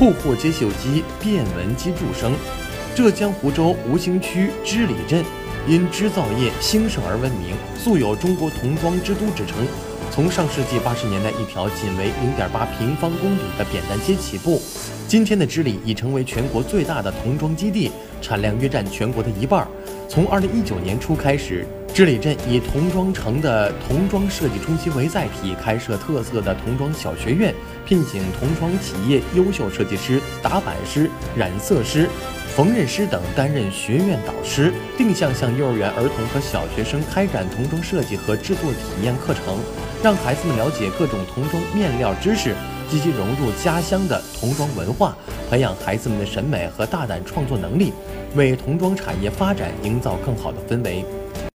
户户皆绣机，便闻机杼声。浙江湖州吴兴区织里镇因织造业兴盛而闻名，素有“中国童装之都”之称。从上世纪八十年代一条仅为零点八平方公里的扁担街起步，今天的织里已成为全国最大的童装基地，产量约占全国的一半。从二零一九年初开始，织里镇以童装城的童装设计中心为载体，开设特色的童装小学院，聘请童装企业优秀设计师、打版师、染色师。缝纫师等担任学院导师，定向向幼儿园儿童和小学生开展童装设计和制作体验课程，让孩子们了解各种童装面料知识，积极融入家乡的童装文化，培养孩子们的审美和大胆创作能力，为童装产业发展营造更好的氛围。